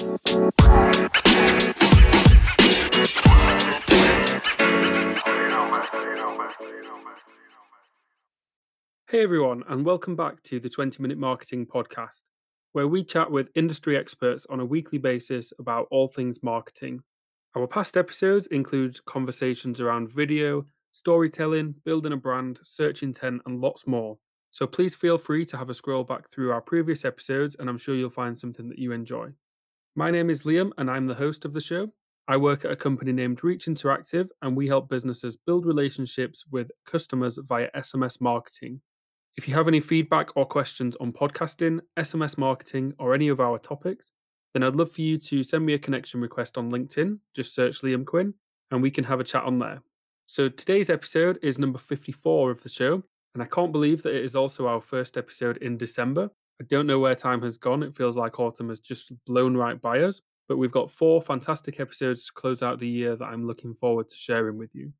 Hey everyone, and welcome back to the 20 Minute Marketing Podcast, where we chat with industry experts on a weekly basis about all things marketing. Our past episodes include conversations around video, storytelling, building a brand, search intent, and lots more. So please feel free to have a scroll back through our previous episodes, and I'm sure you'll find something that you enjoy. My name is Liam, and I'm the host of the show. I work at a company named Reach Interactive, and we help businesses build relationships with customers via SMS marketing. If you have any feedback or questions on podcasting, SMS marketing, or any of our topics, then I'd love for you to send me a connection request on LinkedIn. Just search Liam Quinn and we can have a chat on there. So today's episode is number 54 of the show, and I can't believe that it is also our first episode in December. I don't know where time has gone. It feels like autumn has just blown right by us, but we've got four fantastic episodes to close out the year that I'm looking forward to sharing with you.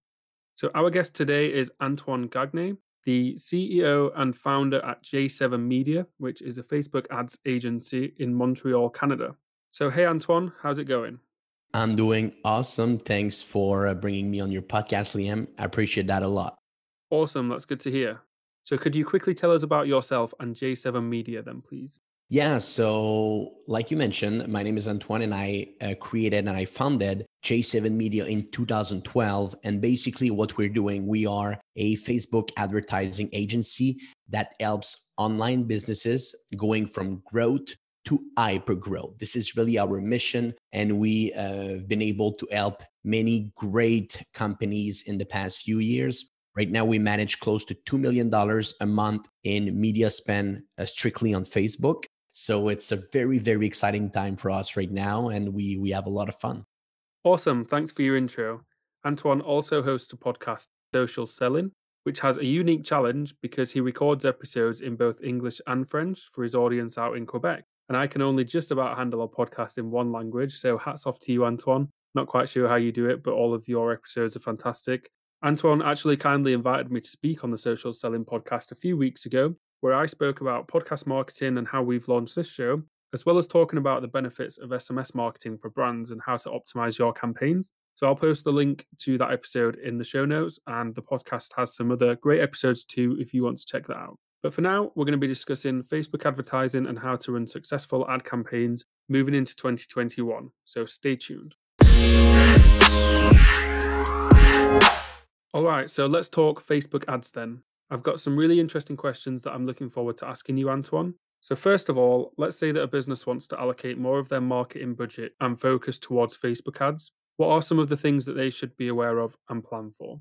So, our guest today is Antoine Gagné the CEO and founder at J7 Media, which is a Facebook ads agency in Montreal, Canada. So, hey, Antoine, how's it going? I'm doing awesome. Thanks for uh, bringing me on your podcast, Liam. I appreciate that a lot. Awesome. That's good to hear. So, could you quickly tell us about yourself and J7 Media then, please? Yeah. So, like you mentioned, my name is Antoine, and I uh, created and I founded J7 Media in 2012. And basically, what we're doing, we are a Facebook advertising agency that helps online businesses going from growth to hyper growth. This is really our mission. And we uh, have been able to help many great companies in the past few years. Right now, we manage close to $2 million a month in media spend uh, strictly on Facebook. So it's a very, very exciting time for us right now, and we we have a lot of fun. Awesome. Thanks for your intro. Antoine also hosts a podcast, Social Selling, which has a unique challenge because he records episodes in both English and French for his audience out in Quebec. And I can only just about handle a podcast in one language. So hats off to you, Antoine. Not quite sure how you do it, but all of your episodes are fantastic. Antoine actually kindly invited me to speak on the Social Selling podcast a few weeks ago, where I spoke about podcast marketing and how we've launched this show, as well as talking about the benefits of SMS marketing for brands and how to optimize your campaigns. So I'll post the link to that episode in the show notes, and the podcast has some other great episodes too if you want to check that out. But for now, we're going to be discussing Facebook advertising and how to run successful ad campaigns moving into 2021. So stay tuned. All right, so let's talk Facebook ads then. I've got some really interesting questions that I'm looking forward to asking you, Antoine. So, first of all, let's say that a business wants to allocate more of their marketing budget and focus towards Facebook ads. What are some of the things that they should be aware of and plan for?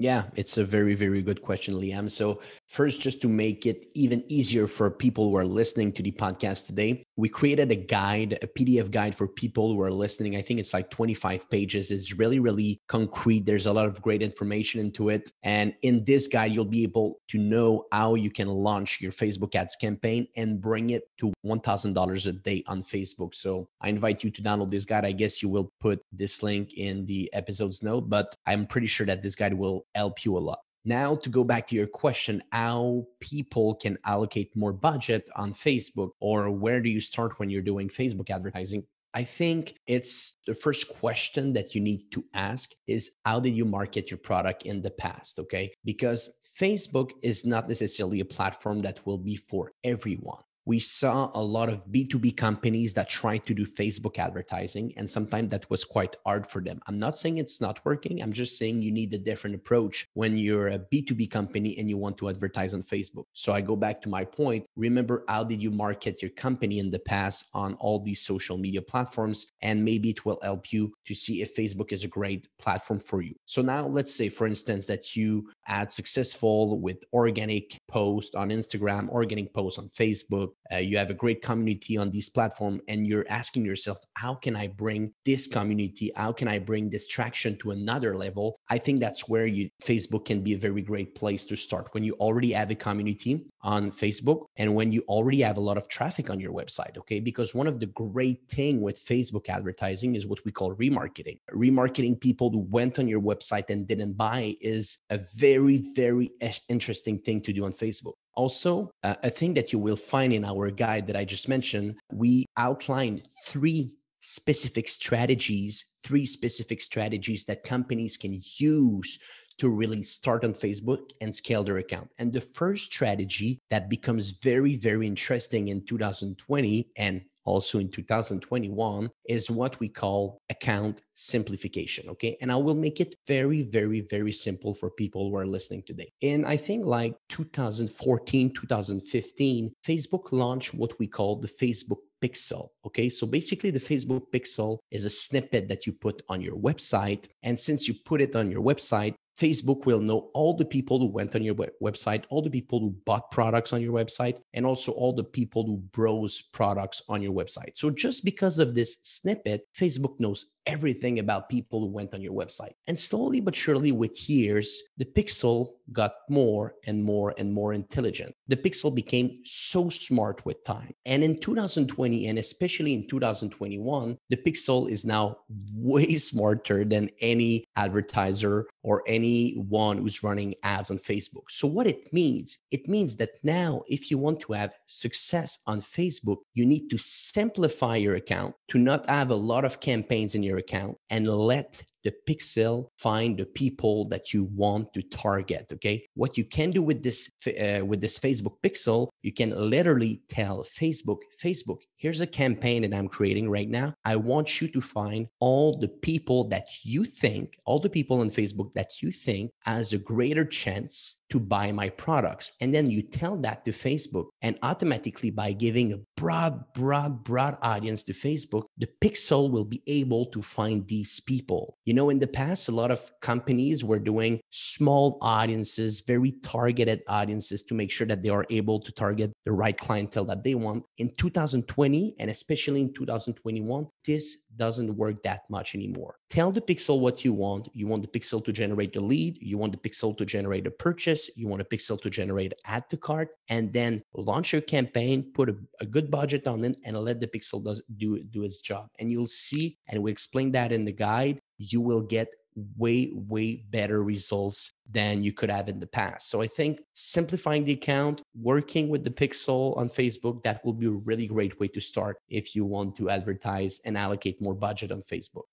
Yeah, it's a very, very good question, Liam. So, first, just to make it even easier for people who are listening to the podcast today, we created a guide, a PDF guide for people who are listening. I think it's like 25 pages. It's really, really concrete. There's a lot of great information into it. And in this guide, you'll be able to know how you can launch your Facebook ads campaign and bring it to $1,000 a day on Facebook. So I invite you to download this guide. I guess you will put this link in the episode's note, but I'm pretty sure that this guide will help you a lot. Now, to go back to your question, how people can allocate more budget on Facebook, or where do you start when you're doing Facebook advertising? I think it's the first question that you need to ask is how did you market your product in the past? Okay. Because Facebook is not necessarily a platform that will be for everyone we saw a lot of B2B companies that tried to do Facebook advertising, and sometimes that was quite hard for them. I'm not saying it's not working. I'm just saying you need a different approach when you're a B2B company and you want to advertise on Facebook. So I go back to my point. Remember, how did you market your company in the past on all these social media platforms? And maybe it will help you to see if Facebook is a great platform for you. So now let's say, for instance, that you ad successful with organic post on Instagram, organic post on Facebook, uh, you have a great community on this platform and you're asking yourself how can i bring this community? How can i bring this traction to another level? I think that's where you facebook can be a very great place to start when you already have a community on facebook and when you already have a lot of traffic on your website okay? Because one of the great thing with facebook advertising is what we call remarketing. Remarketing people who went on your website and didn't buy is a very very interesting thing to do on facebook also, uh, a thing that you will find in our guide that I just mentioned, we outline three specific strategies, three specific strategies that companies can use to really start on Facebook and scale their account. And the first strategy that becomes very, very interesting in 2020 and also in 2021 is what we call account simplification. Okay. And I will make it very, very, very simple for people who are listening today. In I think like 2014, 2015, Facebook launched what we call the Facebook pixel. Okay. So basically, the Facebook pixel is a snippet that you put on your website. And since you put it on your website, Facebook will know all the people who went on your website, all the people who bought products on your website, and also all the people who browse products on your website. So just because of this snippet, Facebook knows everything about people who went on your website. And slowly but surely, with years, the pixel got more and more and more intelligent. The pixel became so smart with time. And in 2020, and especially in 2021, the pixel is now way smarter than any advertiser or anyone who's running ads on Facebook. So, what it means, it means that now, if you want to have success on Facebook, you need to simplify your account to not have a lot of campaigns in your account and let the pixel find the people that you want to target okay what you can do with this uh, with this facebook pixel you can literally tell facebook facebook here's a campaign that i'm creating right now i want you to find all the people that you think all the people on facebook that you think has a greater chance to buy my products. And then you tell that to Facebook, and automatically, by giving a broad, broad, broad audience to Facebook, the pixel will be able to find these people. You know, in the past, a lot of companies were doing small audiences, very targeted audiences to make sure that they are able to target the right clientele that they want. In 2020, and especially in 2021, this doesn't work that much anymore. Tell the pixel what you want. You want the pixel to generate the lead, you want the pixel to generate a purchase, you want a pixel to generate add to cart, and then launch your campaign, put a, a good budget on it, and let the pixel does do, do its job. And you'll see, and we explain that in the guide, you will get way, way better results than you could have in the past. So I think simplifying the account, working with the pixel on Facebook, that will be a really great way to start if you want to advertise and allocate more budget on Facebook.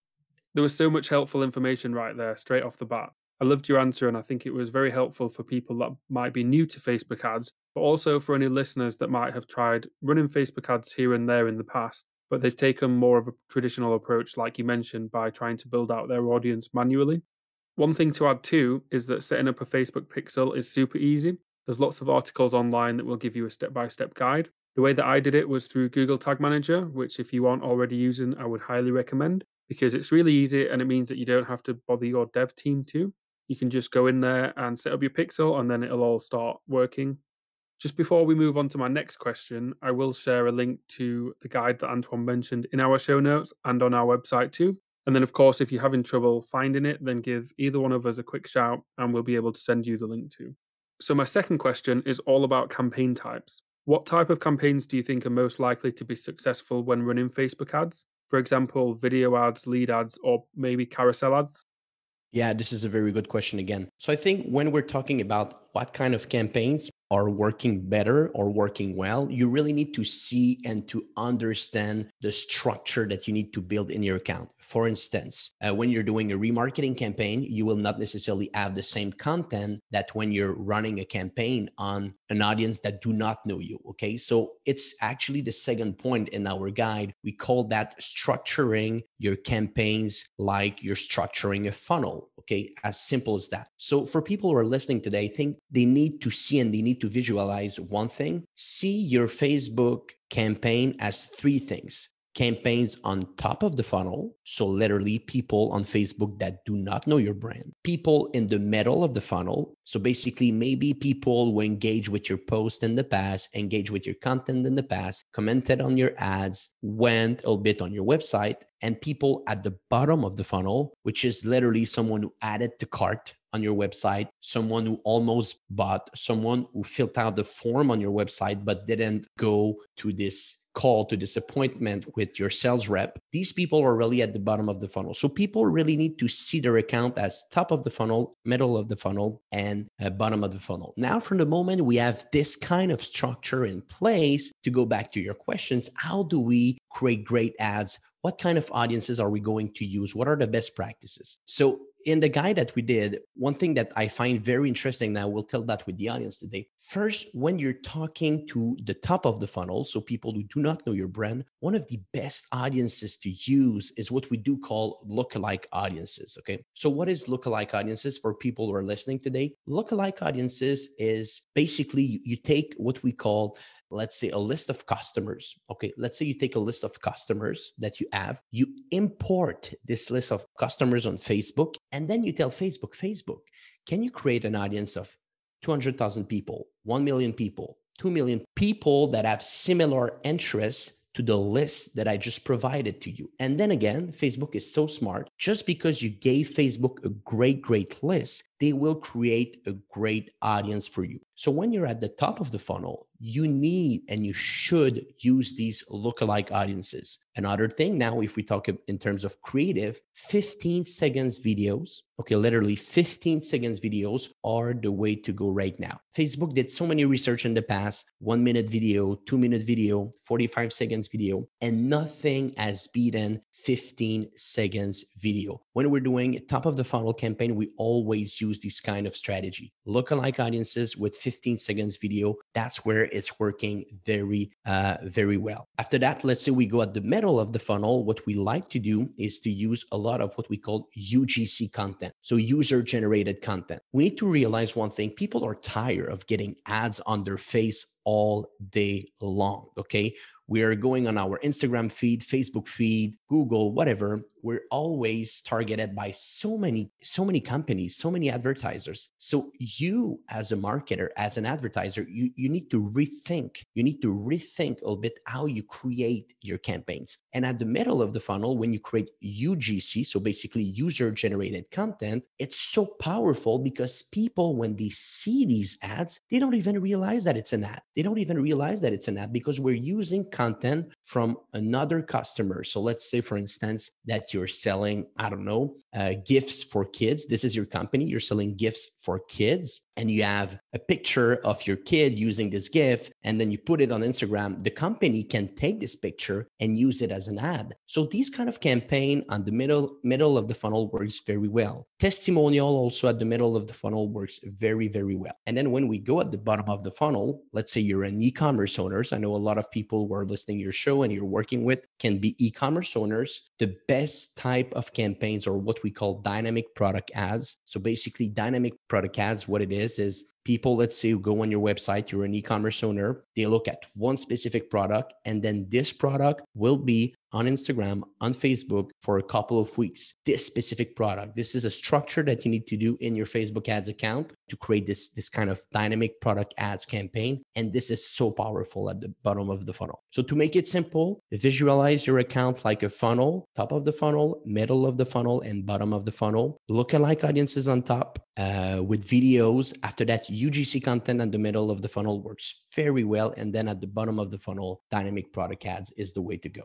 There was so much helpful information right there, straight off the bat. I loved your answer, and I think it was very helpful for people that might be new to Facebook ads, but also for any listeners that might have tried running Facebook ads here and there in the past but they've taken more of a traditional approach, like you mentioned, by trying to build out their audience manually. One thing to add too is that setting up a Facebook pixel is super easy. There's lots of articles online that will give you a step by step guide. The way that I did it was through Google Tag Manager, which, if you aren't already using, I would highly recommend because it's really easy and it means that you don't have to bother your dev team too. You can just go in there and set up your pixel and then it'll all start working just before we move on to my next question, I will share a link to the guide that Antoine mentioned in our show notes and on our website too. And then, of course, if you're having trouble finding it, then give either one of us a quick shout and we'll be able to send you the link too. So, my second question is all about campaign types. What type of campaigns do you think are most likely to be successful when running Facebook ads? For example, video ads, lead ads, or maybe carousel ads? Yeah, this is a very good question again. So I think when we're talking about what kind of campaigns, are working better or working well, you really need to see and to understand the structure that you need to build in your account. For instance, uh, when you're doing a remarketing campaign, you will not necessarily have the same content that when you're running a campaign on an audience that do not know you. Okay. So it's actually the second point in our guide. We call that structuring your campaigns like you're structuring a funnel. Okay. As simple as that. So for people who are listening today, I think they need to see and they need to visualize one thing. See your Facebook campaign as three things campaigns on top of the funnel. So, literally, people on Facebook that do not know your brand, people in the middle of the funnel. So, basically, maybe people who engage with your post in the past, engage with your content in the past, commented on your ads, went a bit on your website, and people at the bottom of the funnel, which is literally someone who added to cart on your website, someone who almost bought, someone who filled out the form on your website but didn't go to this call to disappointment with your sales rep, these people are really at the bottom of the funnel. So people really need to see their account as top of the funnel, middle of the funnel, and uh, bottom of the funnel. Now, from the moment we have this kind of structure in place, to go back to your questions, how do we create great ads what kind of audiences are we going to use? What are the best practices? So in the guide that we did, one thing that I find very interesting and I will tell that with the audience today. First, when you're talking to the top of the funnel, so people who do not know your brand, one of the best audiences to use is what we do call lookalike audiences. Okay. So, what is lookalike audiences for people who are listening today? Lookalike audiences is basically you take what we call let's say a list of customers okay let's say you take a list of customers that you have you import this list of customers on facebook and then you tell facebook facebook can you create an audience of 200000 people 1 million people 2 million people that have similar interests to the list that I just provided to you. And then again, Facebook is so smart. Just because you gave Facebook a great, great list, they will create a great audience for you. So when you're at the top of the funnel, you need and you should use these lookalike audiences. Another thing now, if we talk in terms of creative, 15 seconds videos, okay, literally 15 seconds videos are the way to go right now. Facebook did so many research in the past one minute video, two minute video, 45 seconds video, and nothing has beaten 15 seconds video. When we're doing top of the funnel campaign, we always use this kind of strategy. Lookalike audiences with 15 seconds video, that's where it's working very, uh, very well. After that, let's say we go at the middle of the funnel. What we like to do is to use a lot of what we call UGC content. So user generated content. We need to realize one thing people are tired of getting ads on their face all day long. Okay we are going on our Instagram feed, Facebook feed, Google, whatever, we're always targeted by so many, so many companies, so many advertisers. So you as a marketer, as an advertiser, you, you need to rethink. You need to rethink a little bit how you create your campaigns. And at the middle of the funnel, when you create UGC, so basically user generated content, it's so powerful because people, when they see these ads, they don't even realize that it's an ad. They don't even realize that it's an ad because we're using content from another customer. So let's say, for instance, that you're selling, I don't know, uh, gifts for kids. This is your company. You're selling gifts for kids and you have a picture of your kid using this gift and then you put it on Instagram, the company can take this picture and use it as an ad. So these kind of campaign on the middle middle of the funnel works very well. Testimonial also at the middle of the funnel works very very well. And then when we go at the bottom of the funnel, let's say you're an e-commerce owner. So I know a lot of people who are listening your show and you're working with can be e-commerce owners. The best type of campaigns or what we call dynamic product ads. So basically dynamic product ads what it is is is people let's say go on your website you're an e-commerce owner they look at one specific product and then this product will be on Instagram, on Facebook for a couple of weeks. This specific product. This is a structure that you need to do in your Facebook ads account to create this, this kind of dynamic product ads campaign. And this is so powerful at the bottom of the funnel. So to make it simple, visualize your account like a funnel, top of the funnel, middle of the funnel, and bottom of the funnel. Lookalike audiences on top uh, with videos. After that, UGC content in the middle of the funnel works very well. And then at the bottom of the funnel, dynamic product ads is the way to go.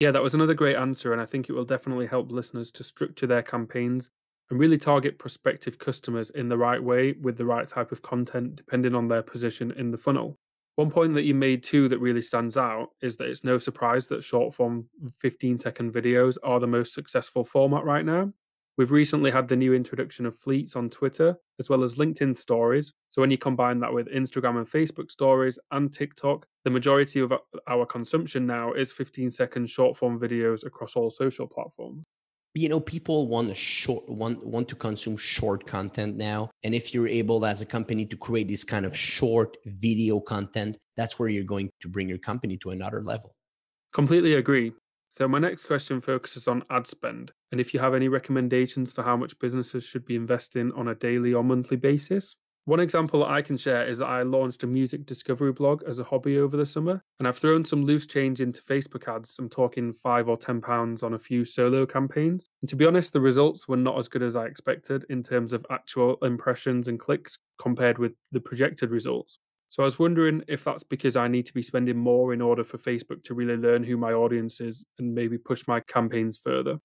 Yeah, that was another great answer. And I think it will definitely help listeners to structure their campaigns and really target prospective customers in the right way with the right type of content, depending on their position in the funnel. One point that you made too that really stands out is that it's no surprise that short form 15 second videos are the most successful format right now. We've recently had the new introduction of fleets on Twitter, as well as LinkedIn stories. So when you combine that with Instagram and Facebook stories and TikTok, the majority of our consumption now is 15 second short form videos across all social platforms. You know people want a short want want to consume short content now. And if you're able as a company to create this kind of short video content that's where you're going to bring your company to another level. Completely agree so, my next question focuses on ad spend and if you have any recommendations for how much businesses should be investing on a daily or monthly basis. One example that I can share is that I launched a music discovery blog as a hobby over the summer, and I've thrown some loose change into Facebook ads. I'm talking five or ten pounds on a few solo campaigns. And to be honest, the results were not as good as I expected in terms of actual impressions and clicks compared with the projected results. So I was wondering if that's because I need to be spending more in order for Facebook to really learn who my audience is and maybe push my campaigns further.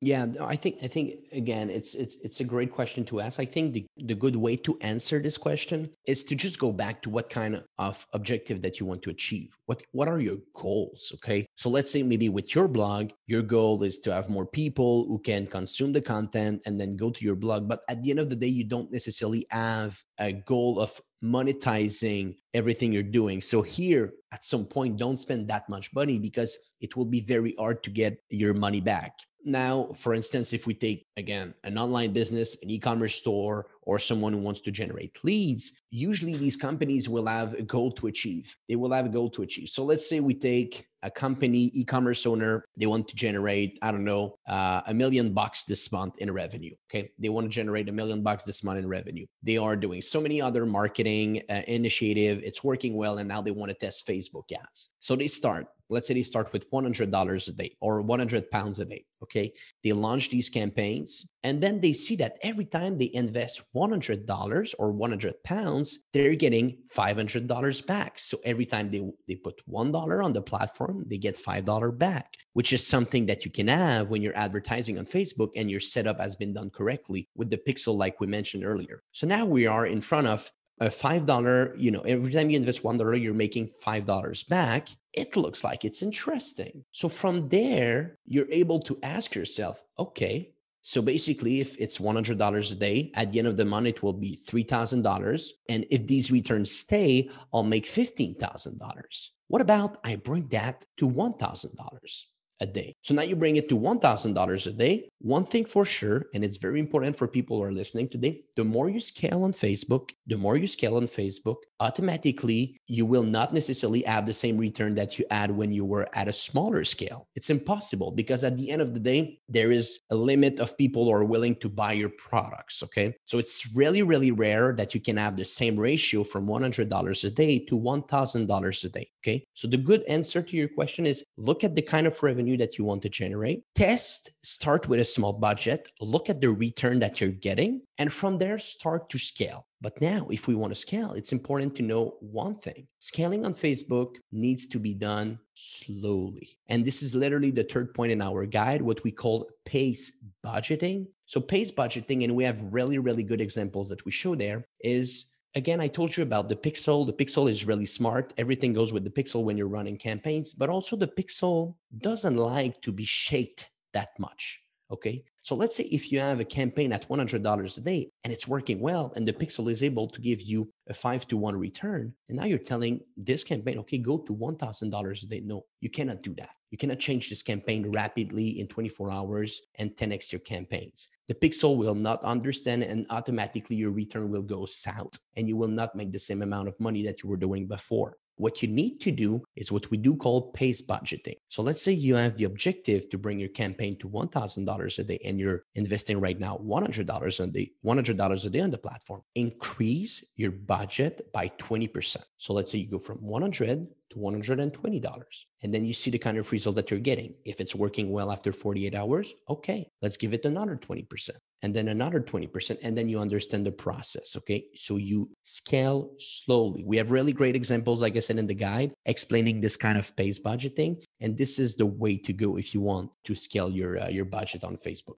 Yeah, I think I think again it's it's it's a great question to ask. I think the, the good way to answer this question is to just go back to what kind of objective that you want to achieve. What what are your goals? Okay. So let's say maybe with your blog, your goal is to have more people who can consume the content and then go to your blog. But at the end of the day, you don't necessarily have a goal of monetizing everything you're doing. So here at some point, don't spend that much money because it will be very hard to get your money back. Now, for instance, if we take again an online business, an e commerce store, or someone who wants to generate leads, usually these companies will have a goal to achieve. They will have a goal to achieve. So let's say we take a company, e commerce owner, they want to generate, I don't know, uh, a million bucks this month in revenue. Okay. They want to generate a million bucks this month in revenue. They are doing so many other marketing uh, initiative. It's working well. And now they want to test Facebook ads. So they start let's say they start with $100 a day or 100 pounds a day okay? They launch these campaigns and then they see that every time they invest $100 or 100 pounds they're getting $500 back. So every time they, they put $1 on the platform they get $5 back which is something that you can have when you're advertising on facebook and your setup has been done correctly with the pixel like we mentioned earlier. So now we are in front of a five dollar you know every time you invest one dollar you're making five dollars back it looks like it's interesting so from there you're able to ask yourself okay so basically if it's $100 a day at the end of the month it will be $3000 and if these returns stay i'll make $15000 what about i bring that to $1000 a day. So now you bring it to $1,000 a day. One thing for sure, and it's very important for people who are listening today the more you scale on Facebook, the more you scale on Facebook, automatically you will not necessarily have the same return that you had when you were at a smaller scale. It's impossible because at the end of the day, there is a limit of people who are willing to buy your products. Okay. So it's really, really rare that you can have the same ratio from $100 a day to $1,000 a day. Okay. So the good answer to your question is look at the kind of revenue that you want to generate, test, start with a small budget, look at the return that you're getting, and from there start to scale. But now, if we want to scale, it's important to know one thing scaling on Facebook needs to be done slowly. And this is literally the third point in our guide, what we call pace budgeting. So, pace budgeting, and we have really, really good examples that we show there, is again, I told you about the pixel. The pixel is really smart. Everything goes with the pixel when you're running campaigns, but also the pixel doesn't like to be shaked that much. Okay. So let's say if you have a campaign at $100 a day and it's working well, and the Pixel is able to give you a five to one return, and now you're telling this campaign, okay, go to $1,000 a day. No, you cannot do that. You cannot change this campaign rapidly in 24 hours and 10x your campaigns. The Pixel will not understand, and automatically your return will go south, and you will not make the same amount of money that you were doing before. What you need to do is what we do call pace budgeting. So let's say you have the objective to bring your campaign to $1,000 a day and you're investing right now $100 a day, $100 a day on the platform. Increase your budget by 20%. So let's say you go from 100 to $120. And then you see the kind of result that you're getting. If it's working well after 48 hours, okay, let's give it another 20% and then another 20%. And then you understand the process. Okay. So you scale slowly. We have really great examples, like I said in the guide, explaining this kind of pace budgeting. And this is the way to go if you want to scale your, uh, your budget on Facebook.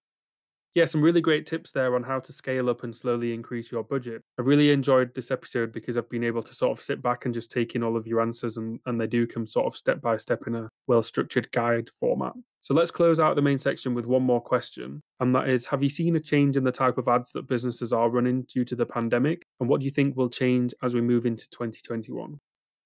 Yeah, some really great tips there on how to scale up and slowly increase your budget. I really enjoyed this episode because I've been able to sort of sit back and just take in all of your answers, and, and they do come sort of step by step in a well structured guide format. So let's close out the main section with one more question. And that is Have you seen a change in the type of ads that businesses are running due to the pandemic? And what do you think will change as we move into 2021?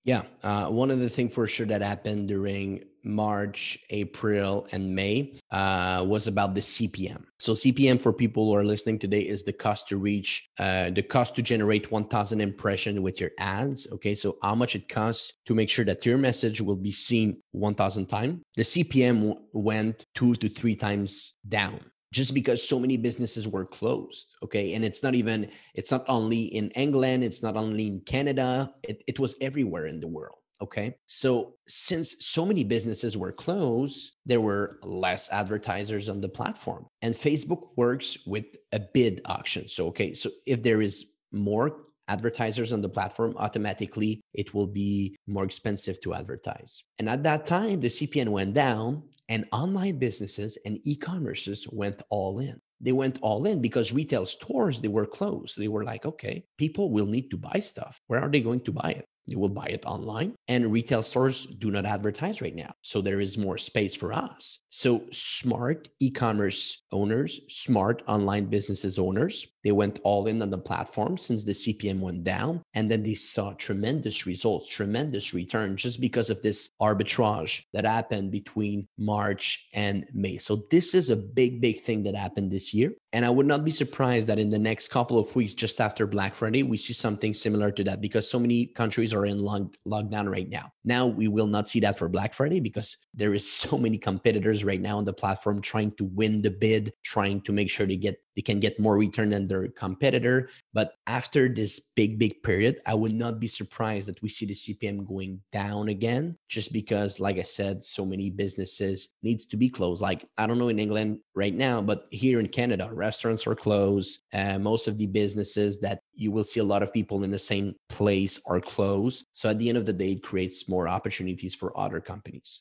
Yeah, uh, one of the things for sure that happened during March, April, and May uh, was about the CPM. So CPM for people who are listening today is the cost to reach, uh, the cost to generate 1,000 impression with your ads. Okay, so how much it costs to make sure that your message will be seen 1,000 times. The CPM went two to three times down just because so many businesses were closed okay? And it's not even it's not only in england it's not only in canada it, it was everywhere in the world okay? So since so many businesses were closed there were less advertisers on the platform and facebook works with a bid auction. So okay so if there is more advertisers on the platform automatically it will be more expensive to advertise. And at that time the cpm went down and online businesses and e-commerces went all in. They went all in because retail stores they were closed. They were like, okay, people will need to buy stuff. Where are they going to buy it? They will buy it online. And retail stores do not advertise right now. So there is more space for us. So smart e commerce owners, smart online businesses owners, they went all in on the platform since the CPM went down. And then they saw tremendous results, tremendous return just because of this arbitrage that happened between March and May. So this is a big, big thing that happened this year. And I would not be surprised that in the next couple of weeks, just after Black Friday, we see something similar to that because so many countries are in lockdown right now. Now, we will not see that for Black Friday because there is so many competitors right now on the platform trying to win the bid, trying to make sure they get they can get more return than their competitor. But after this big, big period, I would not be surprised that we see the CPM going down again, just because, like I said, so many businesses needs to be closed. Like I don't know in England right now, but here in Canada, restaurants are closed. Uh, most of the businesses that you will see a lot of people in the same place are closed. So at the end of the day, it creates more opportunities for other companies.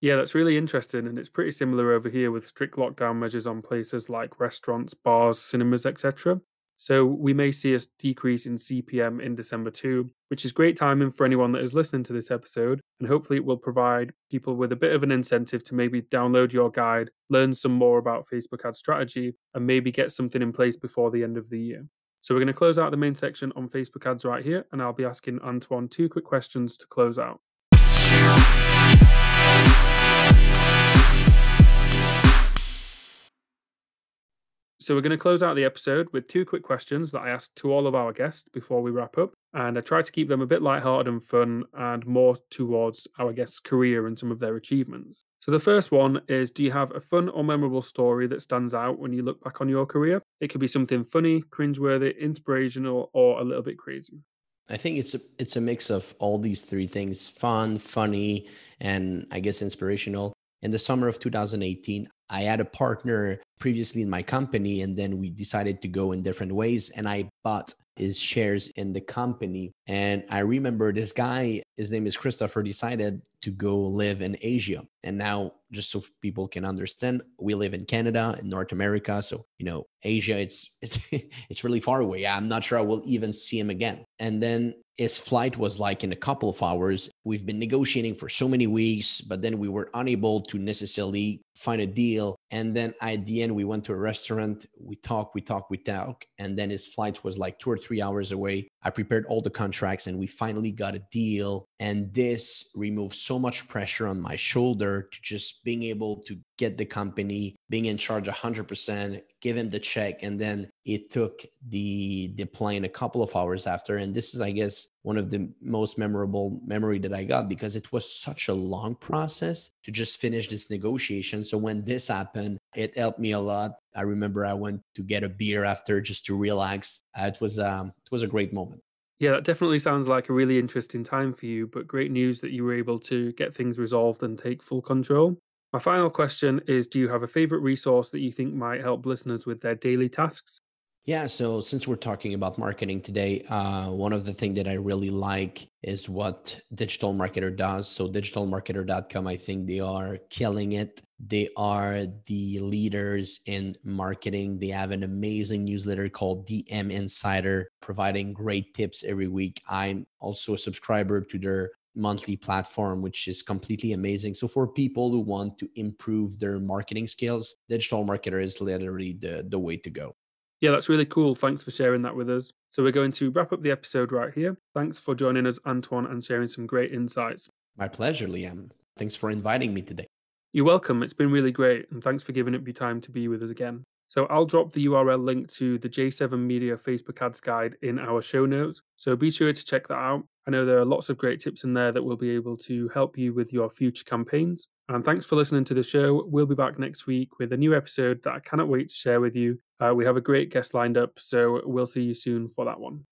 Yeah, that's really interesting, and it's pretty similar over here with strict lockdown measures on places like restaurants, bars, cinemas, etc. So we may see a decrease in CPM in December too, which is great timing for anyone that is listening to this episode, and hopefully it will provide people with a bit of an incentive to maybe download your guide, learn some more about Facebook ad strategy, and maybe get something in place before the end of the year. So we're going to close out the main section on Facebook ads right here, and I'll be asking Antoine two quick questions to close out. So we're going to close out the episode with two quick questions that I ask to all of our guests before we wrap up. And I try to keep them a bit lighthearted and fun and more towards our guests' career and some of their achievements. So the first one is Do you have a fun or memorable story that stands out when you look back on your career? It could be something funny, cringeworthy, inspirational, or a little bit crazy. I think it's a it's a mix of all these three things: fun, funny, and I guess inspirational. In the summer of 2018, I had a partner previously in my company, and then we decided to go in different ways. And I bought his shares in the company. And I remember this guy, his name is Christopher, decided to go live in Asia. And now, just so people can understand, we live in Canada, in North America. So, you know, Asia, it's it's it's really far away. I'm not sure I will even see him again. And then his flight was like in a couple of hours. We've been negotiating for so many weeks, but then we were unable to necessarily find a deal. And then at the end, we went to a restaurant. We talked, we talked, we talked. And then his flight was like two or three hours away. I prepared all the contracts and we finally got a deal. And this removed so much pressure on my shoulder to just being able to get the company, being in charge 100%, give him the check. And then it took the, the plane a couple of hours after. And this is, I guess, one of the most memorable memory that I got because it was such a long process to just finish this negotiation. So when this happened, it helped me a lot. I remember I went to get a beer after just to relax. Uh, it was um, it was a great moment. Yeah, that definitely sounds like a really interesting time for you, but great news that you were able to get things resolved and take full control. My final question is Do you have a favorite resource that you think might help listeners with their daily tasks? Yeah, so since we're talking about marketing today, uh, one of the things that I really like is what Digital Marketer does. So, digitalmarketer.com, I think they are killing it. They are the leaders in marketing. They have an amazing newsletter called DM Insider, providing great tips every week. I'm also a subscriber to their monthly platform, which is completely amazing. So for people who want to improve their marketing skills, digital marketer is literally the, the way to go. Yeah, that's really cool. Thanks for sharing that with us. So we're going to wrap up the episode right here. Thanks for joining us, Antoine, and sharing some great insights. My pleasure, Liam. Thanks for inviting me today. You're welcome. It's been really great. And thanks for giving up your time to be with us again. So I'll drop the URL link to the J7 Media Facebook Ads Guide in our show notes. So be sure to check that out. I know there are lots of great tips in there that will be able to help you with your future campaigns. And thanks for listening to the show. We'll be back next week with a new episode that I cannot wait to share with you. Uh, we have a great guest lined up, so we'll see you soon for that one.